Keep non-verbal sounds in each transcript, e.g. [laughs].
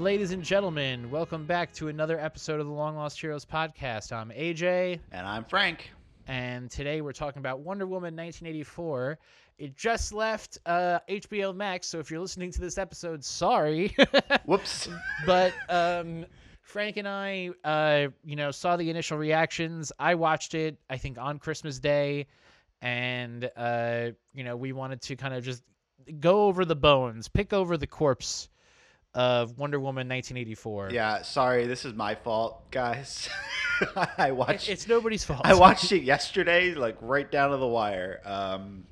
Ladies and gentlemen, welcome back to another episode of the Long Lost Heroes podcast. I'm AJ, And I'm Frank. and today we're talking about Wonder Woman 1984. It just left uh, HBO Max, so if you're listening to this episode, sorry. [laughs] Whoops. but um, Frank and I, uh, you know, saw the initial reactions. I watched it, I think, on Christmas Day, and uh, you know, we wanted to kind of just go over the bones, pick over the corpse of Wonder Woman 1984. yeah, sorry, this is my fault, guys. [laughs] I It- watched it's nobody's fault. I watched it yesterday, like right down to the wire. Um,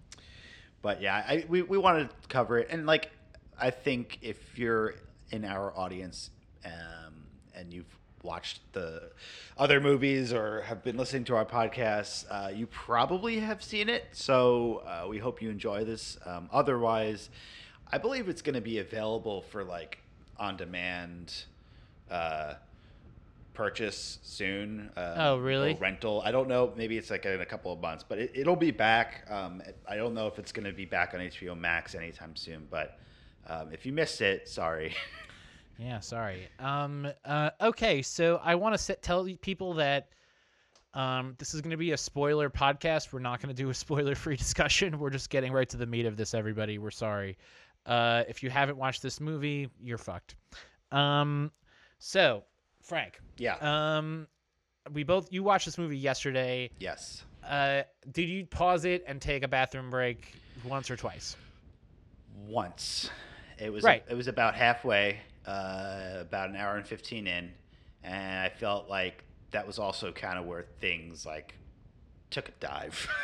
but yeah, I, we we wanted to cover it, and like I think if you're in our audience um, and you've watched the other movies or have been listening to our podcast, uh, you probably have seen it. So uh, we hope you enjoy this. Um, otherwise, I believe it's going to be available for like on demand. Uh, purchase soon. Um, Oh, really? rental. I don't know. Maybe it's like in a couple of months, but it, it'll be back. Um, I don't know if it's going to be back on HBO Max anytime soon. But um, if you missed it, sorry. [laughs] Yeah, sorry. Um. Uh. Okay. So I want to tell people that um this is going to be a spoiler podcast. We're not going to do a spoiler-free [laughs] discussion. We're just getting right to the meat of this. Everybody, we're sorry. Uh, if you haven't watched this movie, you're fucked. Um. So, Frank. yeah. Um. We both you watched this movie yesterday. yes. Uh. Did you pause it and take a bathroom break once or twice? Once. It was Right. it was about halfway, uh, about an hour and fifteen in, and I felt like that was also kind of where things like took a dive. [laughs]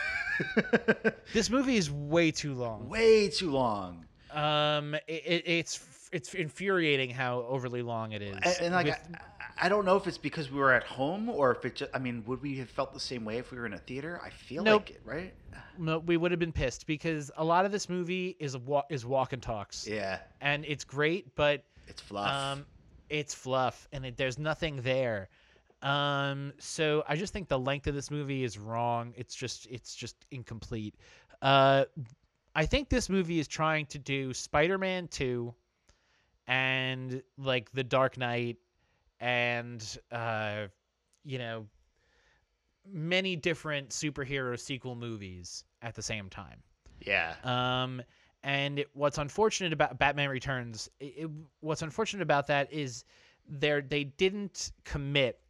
This movie is way too long. Way too long. Um, it, it, it's it's infuriating how overly long it is. And, and like, With- I, I don't know if it's because we were at home or if it just, I mean, would we have felt the same way if we were in a theater? I feel Nope. like it, right? no, we would have been pissed because a lot of this movie is a wa- is walk and talks, Yeah. and it's great, but It's fluff. um, it's fluff, and it, there's nothing there. Um, so I just think the length of this movie is wrong. It's just it's just incomplete. Uh, I think this movie is trying to do Spider-Man 2 and like The Dark Knight and uh, you know many different superhero sequel movies at the same time. yeah. Um, and it- what's unfortunate about Batman Returns, it, it- what's unfortunate about that is they they didn't commit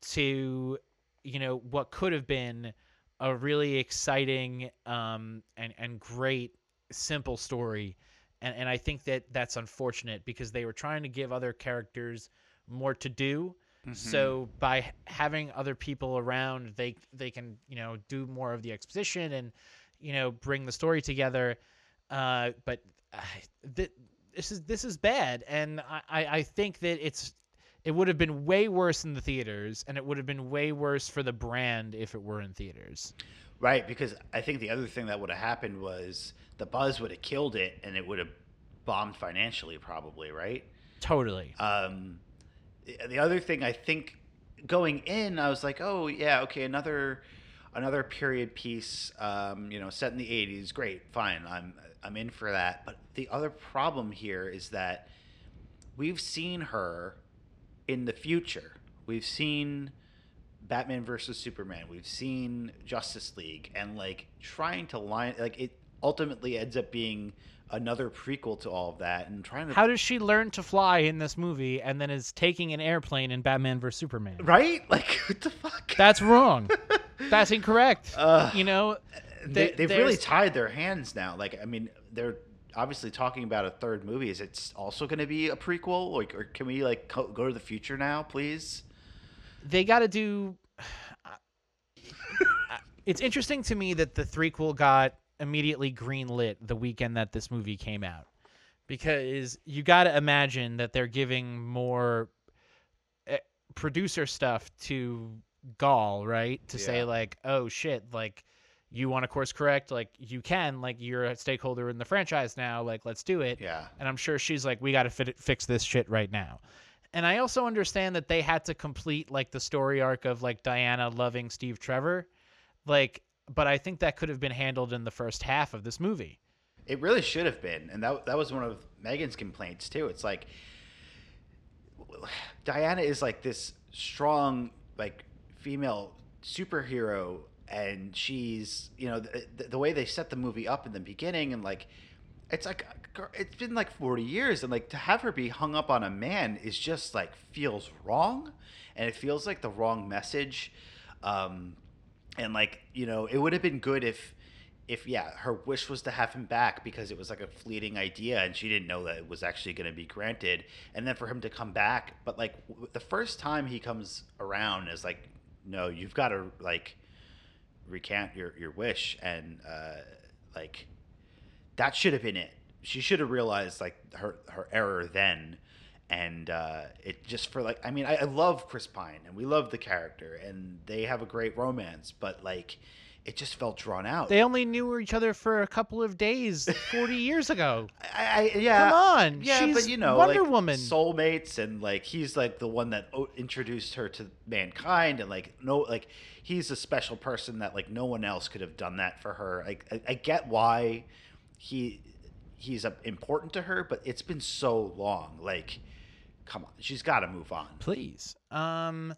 to, you know, what could have been a really exciting um, and and great simple story, and and I think that that's unfortunate because they were trying to give other characters more to do. Mhm. So by having other people around, they they can you know do more of the exposition and you know bring the story together. Uh, but uh, th- this is this is bad, and I, I I think that it's it would have been way worse in the theaters, and it would have been way worse for the brand if it were in theaters. Right. Because I think the other thing that would have happened was the buzz would have killed it and it would have bombed financially, probably, right? Totally. Um, the- the other thing I think going in, I was like, oh yeah, okay, another another period piece, um, you know, set in the '80s. Great, fine, I'm I'm in for that. But the other problem here is that we've seen her in the future. We've seen Batman versus Superman. We've seen Justice League, and like trying to line like it ultimately ends up being another prequel to all of that, and trying to How does she learn to fly in this movie and then is taking an airplane in Batman vs Superman? right [laughs] like what the fuck That's wrong. [laughs] That's incorrect. Ugh. you know, they they've really tied their hands now. Like, I mean, they're obviously talking about a third movie. Is it also going to be a prequel? Like, or can we like co- go to the future now, please? they got to do. [sighs] it's interesting to me that the threequel got immediately greenlit the weekend that this movie came out, because you got to imagine that they're giving more eh, producer stuff to Gal, right? To say like, oh shit, like you want to course correct, like you can, like you're a stakeholder in the franchise now, like let's do it. Yeah, And I'm sure she's like, we got to fit fix this shit right now. And I also understand that they had to complete like the story arc of like Diana loving Steve Trevor, like. But I think that could have been handled in the first half of this movie. it really should have been, and that that was one of Megan's complaints too. It's like Diana is like this strong like female superhero and she's you know the, the way they set the movie up in the beginning and like it's like it's been like 40 years and like to have her be hung up on a man is just like feels wrong and it feels like the wrong message um and like you know it would have been good if if yeah her wish was to have him back because it was like a fleeting idea and she didn't know that it was actually going to be granted and then for him to come back. But like the first time he comes around is like no you've got to like recant your your wish and uh like that should have been it she should have realized like her her error then and uh, it just for like I mean I, I love Chris Pine and we love the character and they have a great romance but like it just felt drawn out. They only knew each other for a couple of days 40 years ago. I, I yeah. Come on. Yeah, She's but you know, Wonder like, Woman. soulmates, and like he's like the one that o- introduced her to mankind, and like no, like he's a special person that like no one else could have done that for her. Like I, I get why he he's uh, important to her, but it's been so long. Like, come on, she's got to move on. Please. Um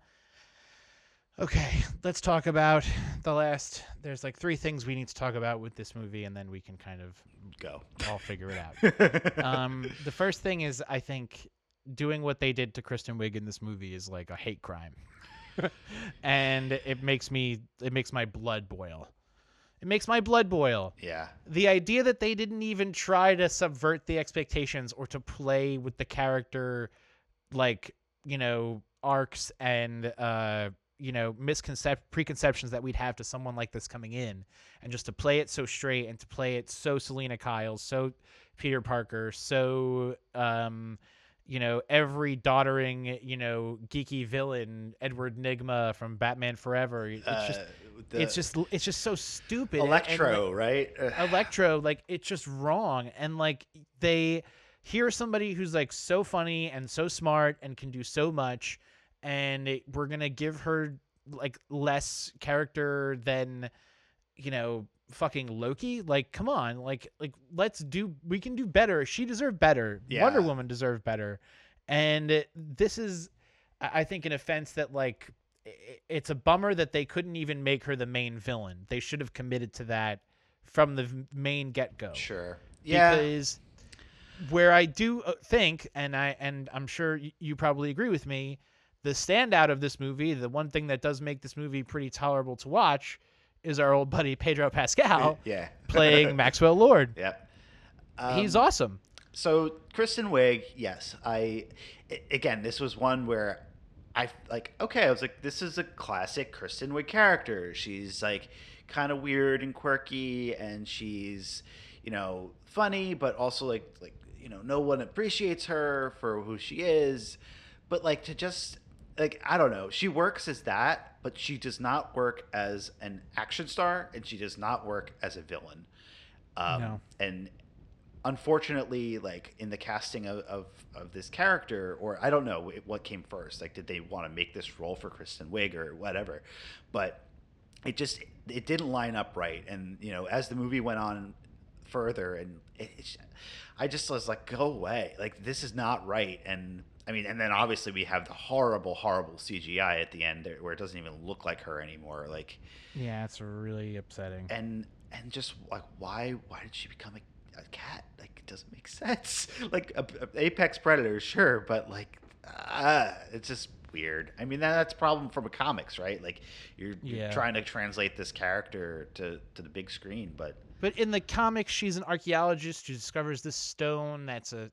Okay, let's talk about the last there's like three things we need to talk about with this movie and then we can kind of Go. I'll figure it out. [laughs] um, the first thing is I think doing what they did to Kristen Wiig in this movie is like a hate crime, [laughs] and it makes me it makes my blood boil. It makes my blood boil. yeah. The idea that they didn't even try to subvert the expectations or to play with the character, like you know arcs and uh you know misconcep preconceptions that we'd have to someone like this coming in and just to play it so straight and to play it so Selina Kyle, so Peter Parker, so um, you know every doddering, you know geeky villain Edward Nygma from Batman Forever. It's just Uh, the it's just it's just so stupid. and- and, like, Electro, right? Electro, like it's just wrong, and like they here's somebody who's like so funny and so smart and can do so much, and it, we're gonna give her like less character than you know fucking Loki. Like, come on, like like let's do we can do better. She deserved better. Wonder Woman deserved better, and this is I think an offense that like it's a bummer that they couldn't even make her the main villain. They should have committed to that from the main get go. Sure. Yeah. Because where I do uh, think, and I and I'm sure you probably agree with me, the standout of this movie, the one thing that does make this movie pretty tolerable to watch, is our old buddy Pedro Pascal [laughs] yeah. playing [laughs] Maxwell Lord. Yep. He's Um, awesome. so Kristen Wiig, yes, I i- again, this was one where I like okay, I was like, this is a classic Kristen Wiig character. She's like kind of weird and quirky, and she's you know funny, but also like like you know no one appreciates her for who she is. But like to just like I don't know, she works as that, but she does not work as an action star, and she does not work as a villain. Um, No. And unfortunately like in the casting of, of, of this character or i don't know what came first like did they want to make this role for kristen wiig or whatever? But it just it didn't line up right. And you know as the movie went on further and it, it's, i just was like go away. Like this is not right. And i mean and then obviously we have the horrible horrible cgi at the end there where it doesn't even look like her anymore like Yeah, it's really upsetting. and and just like why why did she become a, a cat? Like it doesn't make sense. [laughs] Like a, a apex predator sure but like uh, it's just weird. I mean that, that's a problem from a comics right? Like you're, you're trying to translate this character to to the big screen but But in the comics, she's an archaeologist who discovers this stone that's a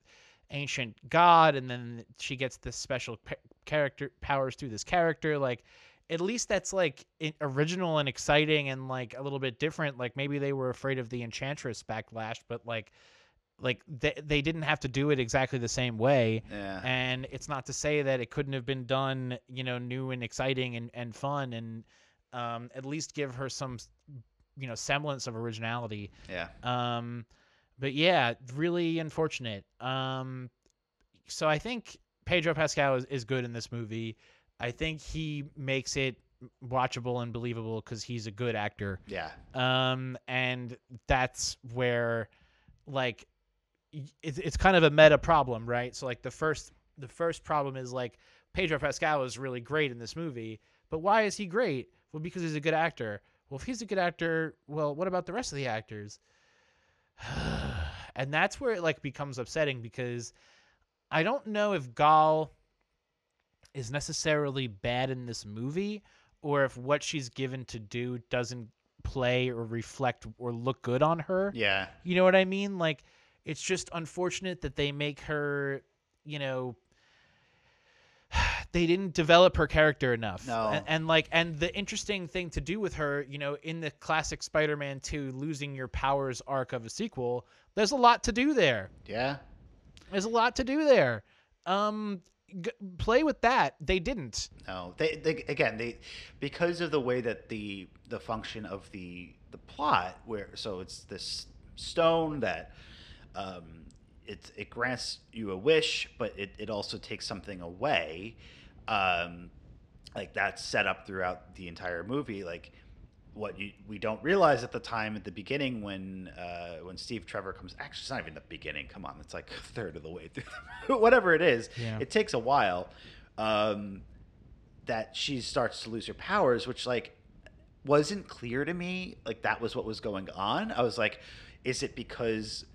ancient god, and then she gets this special character powers through this character. Like, at least that's like original and exciting and like a little bit different. Like maybe they were afraid of the Enchantress backlash, but like, like they they didn't have to do it exactly the same way. yeah And it's not to say that it couldn't have been done, you know, new and exciting and, and fun, and um, at least give her some, you know, semblance of originality. yeah Um, but yeah, really unfortunate. Um, so I think Pedro Pascal is, is good in this movie. I think he makes it watchable and believable because he's a good actor. yeah Um, and that's where, like, it's it's kind of a meta problem, right? So like the first the first problem is like Pedro Pascal is really great in this movie, but why is he great? Well, because he's a good actor. Well, if he's a good actor, well, what about the rest of the actors? [sighs] and that's where it like becomes upsetting because I don't know if Gal is necessarily bad in this movie or if what she's given to do doesn't play or reflect or look good on her. Yeah. You know what I mean? Like it's just unfortunate that they make her, you know, they didn't develop her character enough. No. And, and like and the interesting thing to do with her, you know, in the classic Spider-Man 2 losing your powers arc of a sequel, there's a lot to do there. Yeah. There's a lot to do there. Um g- play with that. They didn't. No, they, they again they because of the way that the the function of the the plot where so it's this stone that um, it it grants you a wish, but it, it also takes something away. Um, like that's set up throughout the entire movie. Like what you we don't realize at the time at the beginning when uh, when Steve Trevor comes. Actually, it's not even the beginning. Come on, it's like a third of the way through. [laughs] Whatever it is, Yeah. it takes a while. Um, that she starts to lose her powers, which like wasn't clear to me. Like that was what was going on. I was like, is it because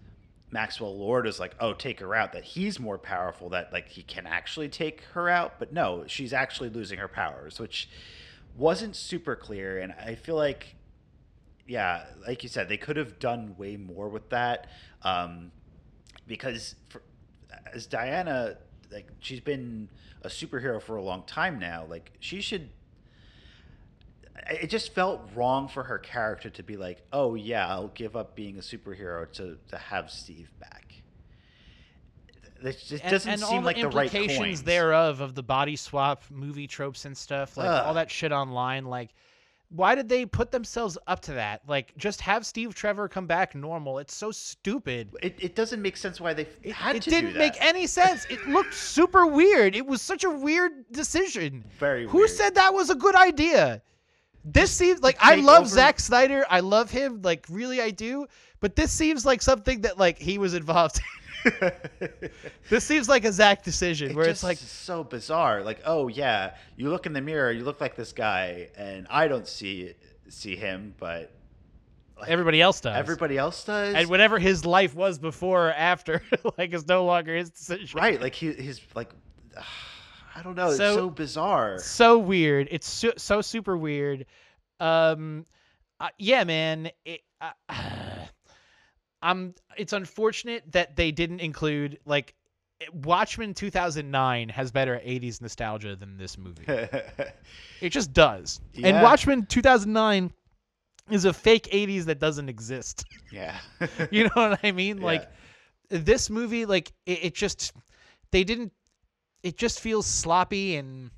Maxwell Lord is like, oh, take her out, that he's more powerful, that like he can actually take her out? But no, she's actually losing her powers, which wasn't super clear. And I feel like, yeah, like you said, they could have done way more with that. Um, because for, as Diana, like she's been a superhero for a long time now. Like she should. It just felt wrong for her character to be like, "Oh yeah, I'll give up being a superhero to to have Steve back." It just doesn't and, seem all like the the right implications thereof of the body swap movie tropes and stuff, like all that shit online, like why did they put themselves up to that? Like just have Steve Trevor come back normal. It's so stupid. It, it doesn't make sense why they It, had it to didn't do make any sense. It looked super weird. It was such a weird decision. Very Who weird. said that was a good idea? This seems like I love over- Zack Snyder. I love him, like really I do. But this seems like something that like he was involved. in. [laughs] this seems like a Zack decision It where it's like so bizarre. Like, oh yeah, you look in the mirror, you look like this guy, and I don't see see him, but like, everybody else does. everybody else does. and whatever his life was before or after, [laughs] like is no longer his decision. right? Like he, he's like, I don't know. It's So- so bizarre. so weird. It's so, so super weird. Um, uh, yeah, man. It, uh, [sighs] I'm. It's unfortunate that they didn't include like Watchmen 2009 has better 80s nostalgia than this movie. [laughs] It just does. And Watchmen 2009 is a fake 80s that doesn't exist. yeah. [laughs] you know what I mean? [laughs] Yeah. Like this movie, like it, it just they didn't. It just feels sloppy and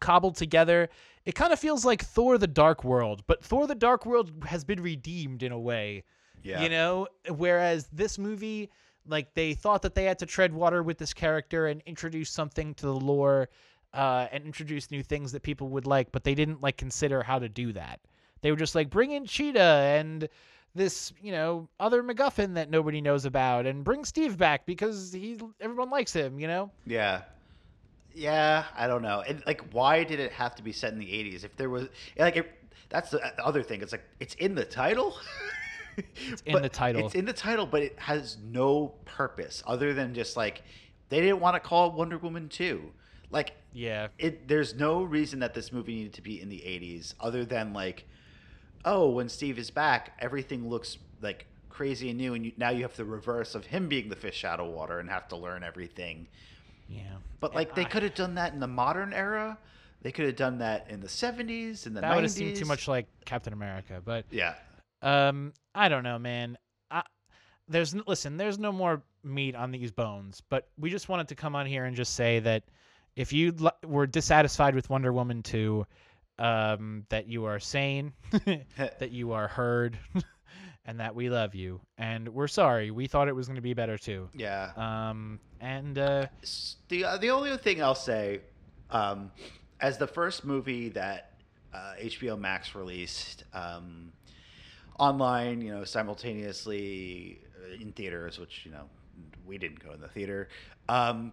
cobbled together. It kind of feels like Thor: The Dark World, but Thor: The Dark World has been redeemed in a way. yeah. You know, whereas this movie, like they thought that they had to tread water with this character and introduce something to the lore, uh, and introduce new things that people would like, but they didn't like consider how to do that. They were just like bring in Cheetah and this, you know, other MacGuffin that nobody knows about, and bring Steve back because he everyone likes him. You know, Yeah. Yeah, I don't know. And like, why did it have to be set in the '80s? If there was like, it, that's uh, the other thing. It's like it's in the title. [laughs] It's in the title. It's in the title, but it has no purpose other than just like they didn't want to call it Wonder Woman two. Like, yeah. it. There's no reason that this movie needed to be in the '80s other than like, oh, when Steve is back, everything looks like crazy and new, and you, now you have the reverse of him being the fish out of water and have to learn everything. Yeah. But like they I- could have done that in the modern era. They could have done that in the 70s, and the that 90s. would have seemed too much like Captain America, but Yeah. Um, I don't know, man. I, there's listen, there's no more meat on these bones, but we just wanted to come on here and just say that if you were dissatisfied with Wonder Woman 2, um, that you are sane, [laughs] [laughs] that you are heard, [laughs] and that we love you, and we're sorry. We thought it was going to be better too. Yeah. Um, and uh, the uh, the only thing I'll say, um, as the first movie that uh, HBO Max released um, online, you know, simultaneously uh, in theaters, which you know we didn't go in the theater. Um,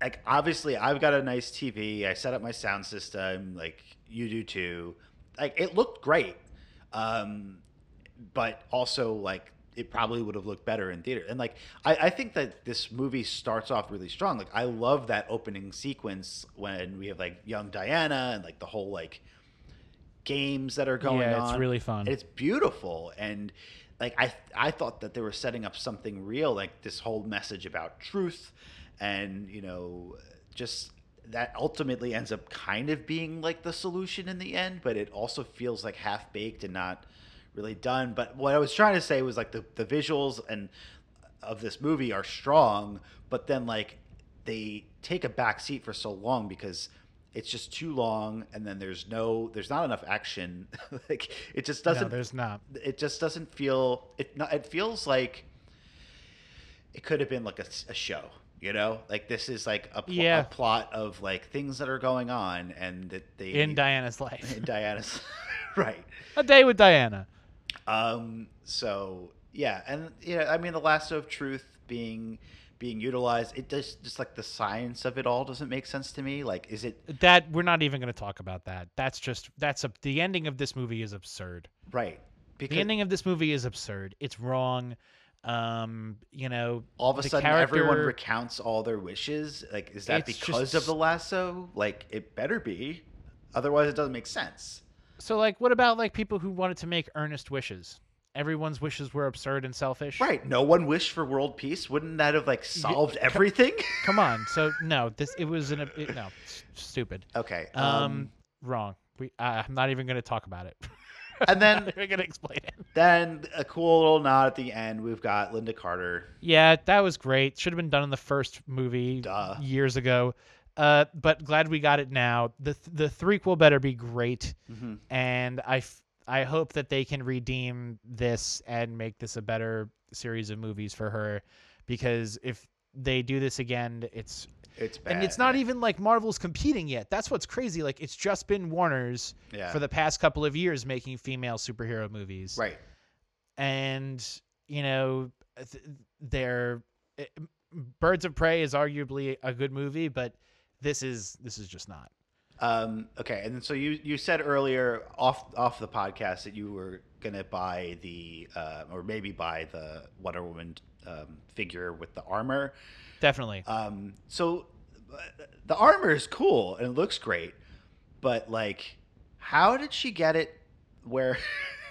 like obviously I've got a nice TV. I set up my sound system, like you do too. Like it looked great, um, but also like it probably would have looked better in theater. And like I, I think that this movie starts off really strong. Like I love that opening sequence when we have like young Diana and like the whole like games that are going Yeah, on. it's really fun. And it's beautiful and like I I thought that they were setting up something real, like this whole message about truth and you know just that ultimately ends up kind of being like the solution in the end, but it also feels like half baked and not really done. But what I was trying to say was like the, the visuals and uh, of this movie are strong, but then like they take a back seat for so long because it's just too long and then there's no there's not enough action [laughs] like it just doesn't there's not. it just doesn't feel it not, it feels like it could have been like a, a show you know like this is like a, pl- Yeah. a plot of like things that are going on and that they In Diana's life. in diana's [laughs] right A day with Diana. um so yeah and yeah i mean the lasso of truth being being utilized it does just like the science of it all doesn't make sense to me like is it That we're not even going to talk about that. That's just that's a the ending of this movie is absurd. right because The ending of this movie is absurd. It's wrong. Um, you know, all of a sudden everyone recounts all their wishes like is that It's because just- of the lasso like it better be otherwise it doesn't make sense So like what about like people who wanted to make earnest wishes? Everyone's wishes were absurd and selfish. right no one wished for world peace wouldn't that have like solved everything [laughs] Come on. So no, this it was an it, no, stupid. okay Um, um, wrong. We uh, I'm not even going to talk about it. [laughs] and then We're going to explain it. then a cool little nod at the end we've got Lynda Carter Yeah, that was great. Should have been done in the first movie Duh. years ago. Uh, but glad we got it now. The the threequel better be great, hmm and I f- I hope that they can redeem this and make this a better series of movies for her, because if they do this again, it's it's bad and it's not even like Marvel's competing yet. That's what's crazy. Like it's just been Warner's yeah for the past couple of years making female superhero movies right and you know th- they're eh, birds of prey is arguably a good movie but this is this is just not Um, okay, and so you you said earlier off off the podcast that you were gonna buy the uh, or maybe buy the Wonder Woman um, figure with the armor. Definitely Um, so the armor is cool and it looks great, but like, how did she get it? Where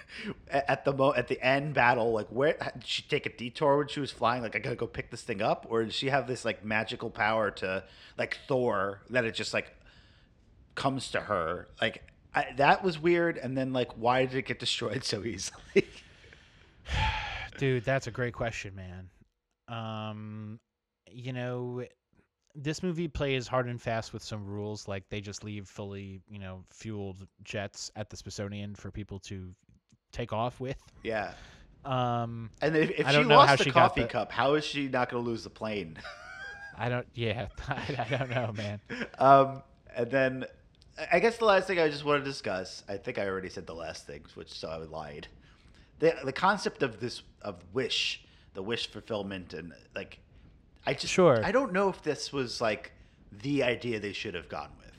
[laughs] at the mo at the end battle, like where did she take a detour when she was flying? Like I gotta go pick this thing up, or did she have this like magical power to like Thor that it just like comes to her? Like I, that was weird. And then like, why did it get [laughs] destroyed so easily? [sighs] dude that's a great question man um you know this movie plays hard and fast with some rules like they just leave fully you know fueled jets at the smithsonian for people to take off with yeah. um And if, if she don't know how lost the coffee the- cup, how is she not going to lose the plane? i don't yeah [laughs] I, I don't know man [laughs] um, and then I- I guess the last thing I just want to discuss, I think I already said the last things, which so I lied. The the concept of this of wish, the wish fulfillment, and like, I just Sure. I don't know if this was like the idea they should have gone with.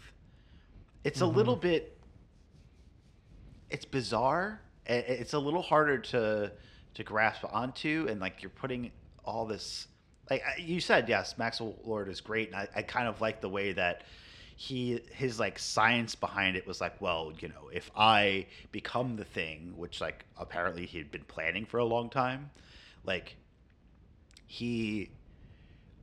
It's a mm-hmm. little bit. It's bizarre. It's a little harder to to grasp onto, and like you're putting all this. Like you said, yes, Maxwell Lord is great, and I, I kind of like the way that he his like science behind it was like, well, you know, if I become the thing, which like apparently he had been planning for a long time, like he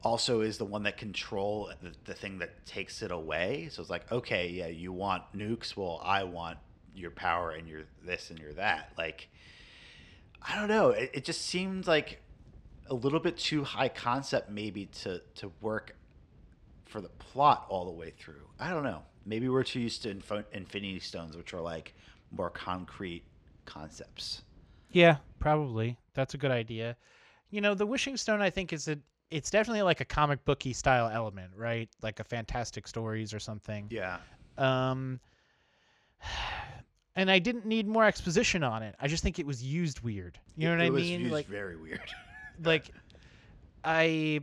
also is the one that control the, the thing that takes it away. So it's like, okay, yeah, you want nukes, well, I want your power and your this and your that. Like, I don't know. It, it just seemed like a little bit too high concept, maybe to to work for the plot all the way through. I don't know. Maybe we're too used to Infinity Stones, which are like more concrete concepts. Yeah, probably. That's a good idea. You know, the wishing stone I think is a it's definitely like a comic booky style element, right? Like a fantastic stories or something. Yeah. Um [sighs] and I didn't need more exposition on it. I just think it was used weird. You know what I mean? it I was mean? used Like very weird. [laughs] like I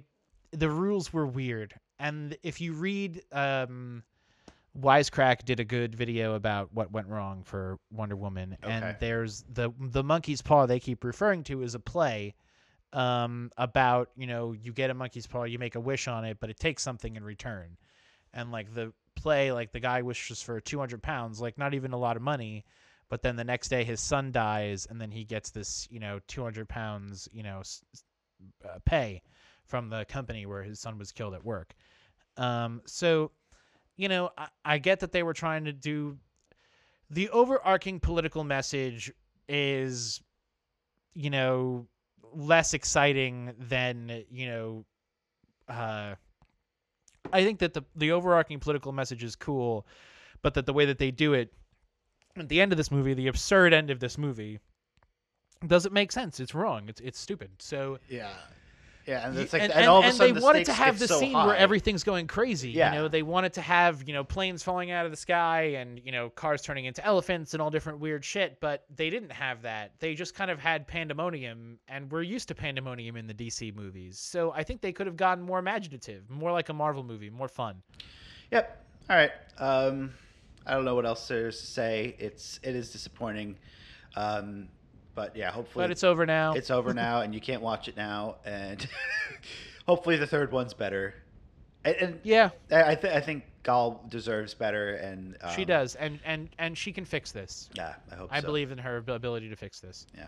the rules were weird and if you read um, Wisecrack did a good video about what went wrong for Wonder Woman, Okay. and there's the the monkey's paw they keep referring to is a play um, about you know you get a monkey's paw, you make a wish on it, but it takes something in return, and like the play, like the guy wishes for 200 pounds, like not even a lot of money, but then the next day his son dies, and then he gets this you know 200 pounds you know s- uh, pay from the company where his son was killed at work. Um, so you know, I, I get that they were trying to do the overarching political message is, you know, less exciting than, you know, uh, I think that the, the overarching political message is cool, but that the way that they do it at the end of this movie, the absurd end of this movie, doesn't make sense. It's wrong. It's it's stupid. So Yeah. Yeah, and it's like, and, and, all of a and sudden they the wanted to have the so scene high. where everything's going crazy. Yeah. You know, they wanted to have, you know, planes falling out of the sky and, you know, cars turning into elephants and all different weird shit, but they didn't have that. They just kind of had pandemonium and we're used to pandemonium in the DC movies. So I think they could have gotten more imaginative, more like a Marvel movie, more fun. Yep. All right. Um, I don't know what else there's to say. It's it is disappointing, um, but yeah, hopefully But it's over now. it's over now, and you can't watch it now, and [laughs] hopefully the third one's better. And, and yeah, I I, th- I think Gal deserves better, and um, she does. And and and she can fix this. Yeah, I hope. I so. believe in her ability to fix this. Yeah.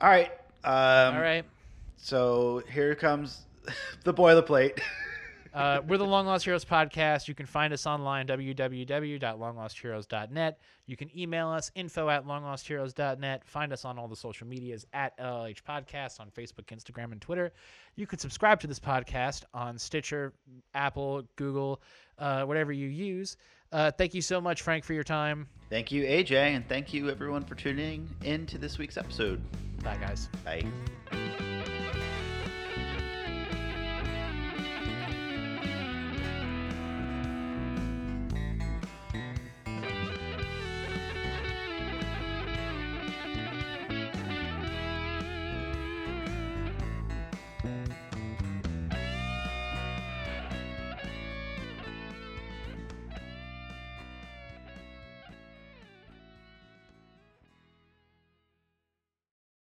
All right. Um, all right. So here comes [laughs] the boilerplate. [laughs] Uh, we're the Long Lost Heroes podcast. You can find us online, www.longlostheroes.net. You can email us, info at longlostheroes.net. Find us on all the social medias at LLH Podcast on Facebook, Instagram, and Twitter. You can subscribe to this podcast on Stitcher, Apple, Google, uh, whatever you use. Uh, thank you so much, Frank, for your time. thank you, AJ, and thank you everyone for tuning in to this week's episode. Bye, guys. Bye.